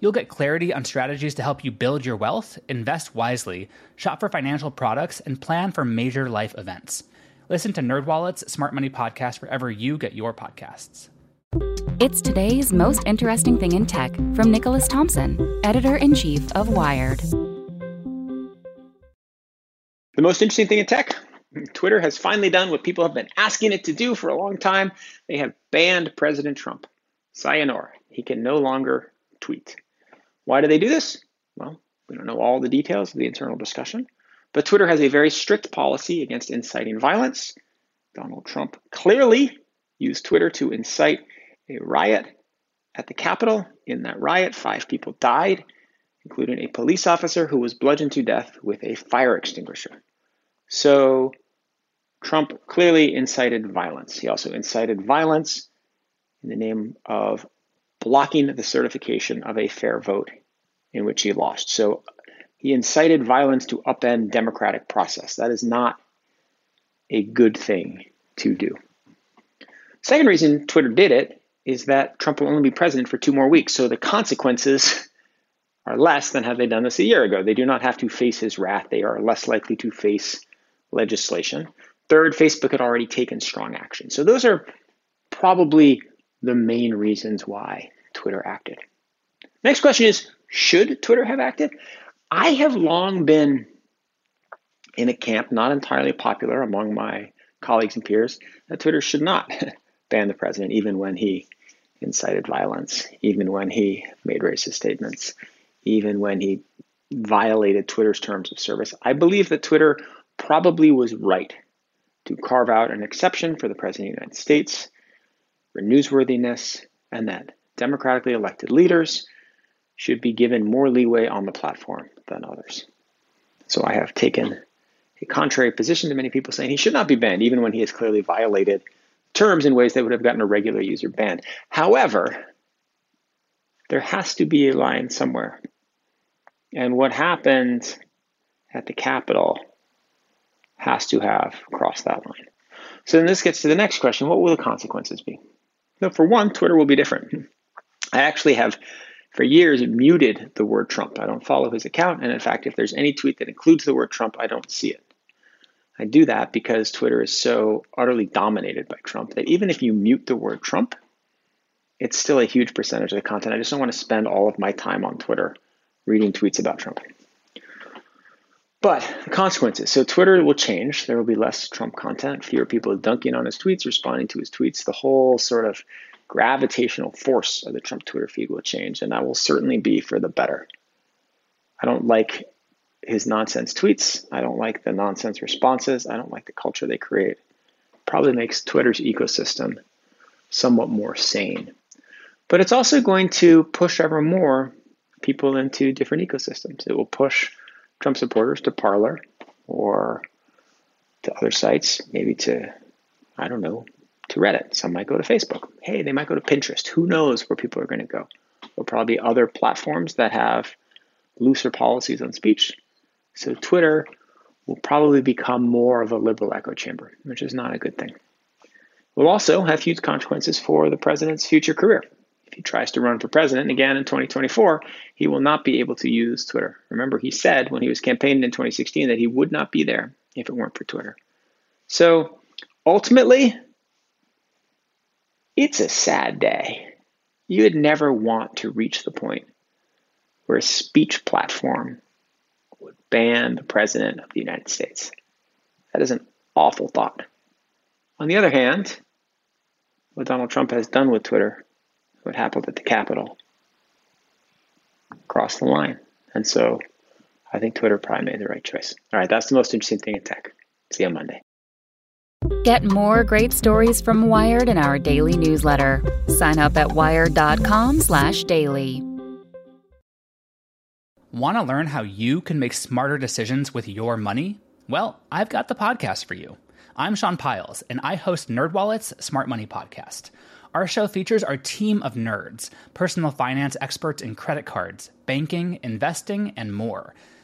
You'll get clarity on strategies to help you build your wealth, invest wisely, shop for financial products, and plan for major life events. Listen to NerdWallet's Smart Money Podcast wherever you get your podcasts. It's today's most interesting thing in tech from Nicholas Thompson, editor in chief of Wired. The most interesting thing in tech Twitter has finally done what people have been asking it to do for a long time. They have banned President Trump. Sayonara. He can no longer tweet. Why do they do this? Well, we don't know all the details of the internal discussion. But Twitter has a very strict policy against inciting violence. Donald Trump clearly used Twitter to incite a riot at the Capitol. In that riot, five people died, including a police officer who was bludgeoned to death with a fire extinguisher. So Trump clearly incited violence. He also incited violence in the name of blocking the certification of a fair vote in which he lost. So he incited violence to upend democratic process. That is not a good thing to do. Second reason Twitter did it is that Trump will only be president for two more weeks, so the consequences are less than had they done this a year ago. They do not have to face his wrath. They are less likely to face legislation. Third, Facebook had already taken strong action. So those are probably the main reasons why Twitter acted. Next question is Should Twitter have acted? I have long been in a camp not entirely popular among my colleagues and peers that Twitter should not ban the president, even when he incited violence, even when he made racist statements, even when he violated Twitter's terms of service. I believe that Twitter probably was right to carve out an exception for the President of the United States for newsworthiness, and that democratically elected leaders should be given more leeway on the platform than others. So I have taken a contrary position to many people saying he should not be banned, even when he has clearly violated terms in ways that would have gotten a regular user banned. However, there has to be a line somewhere. And what happened at the Capitol has to have crossed that line. So then this gets to the next question what will the consequences be? Now, for one, Twitter will be different. I actually have for years muted the word Trump. I don't follow his account. And in fact, if there's any tweet that includes the word Trump, I don't see it. I do that because Twitter is so utterly dominated by Trump that even if you mute the word Trump, it's still a huge percentage of the content. I just don't want to spend all of my time on Twitter reading tweets about Trump. But the consequences. So Twitter will change. There will be less Trump content, fewer people dunking on his tweets, responding to his tweets. The whole sort of gravitational force of the Trump Twitter feed will change, and that will certainly be for the better. I don't like his nonsense tweets. I don't like the nonsense responses. I don't like the culture they create. Probably makes Twitter's ecosystem somewhat more sane. But it's also going to push ever more people into different ecosystems. It will push Trump supporters to Parler or to other sites, maybe to, I don't know, to Reddit. Some might go to Facebook. Hey, they might go to Pinterest. Who knows where people are going to go? There'll probably be other platforms that have looser policies on speech. So Twitter will probably become more of a liberal echo chamber, which is not a good thing. It will also have huge consequences for the president's future career. If he tries to run for president again in 2024, he will not be able to use Twitter. Remember, he said when he was campaigning in 2016 that he would not be there if it weren't for Twitter. So ultimately, it's a sad day. You would never want to reach the point where a speech platform would ban the President of the United States. That is an awful thought. On the other hand, what Donald Trump has done with Twitter, what happened at the Capitol, crossed the line. And so I think Twitter probably made the right choice. All right, that's the most interesting thing in tech. See you on Monday. Get more great stories from Wired in our daily newsletter. Sign up at wired.com/daily. Want to learn how you can make smarter decisions with your money? Well, I've got the podcast for you. I'm Sean Pyles, and I host NerdWallet's Smart Money Podcast. Our show features our team of nerds, personal finance experts in credit cards, banking, investing, and more.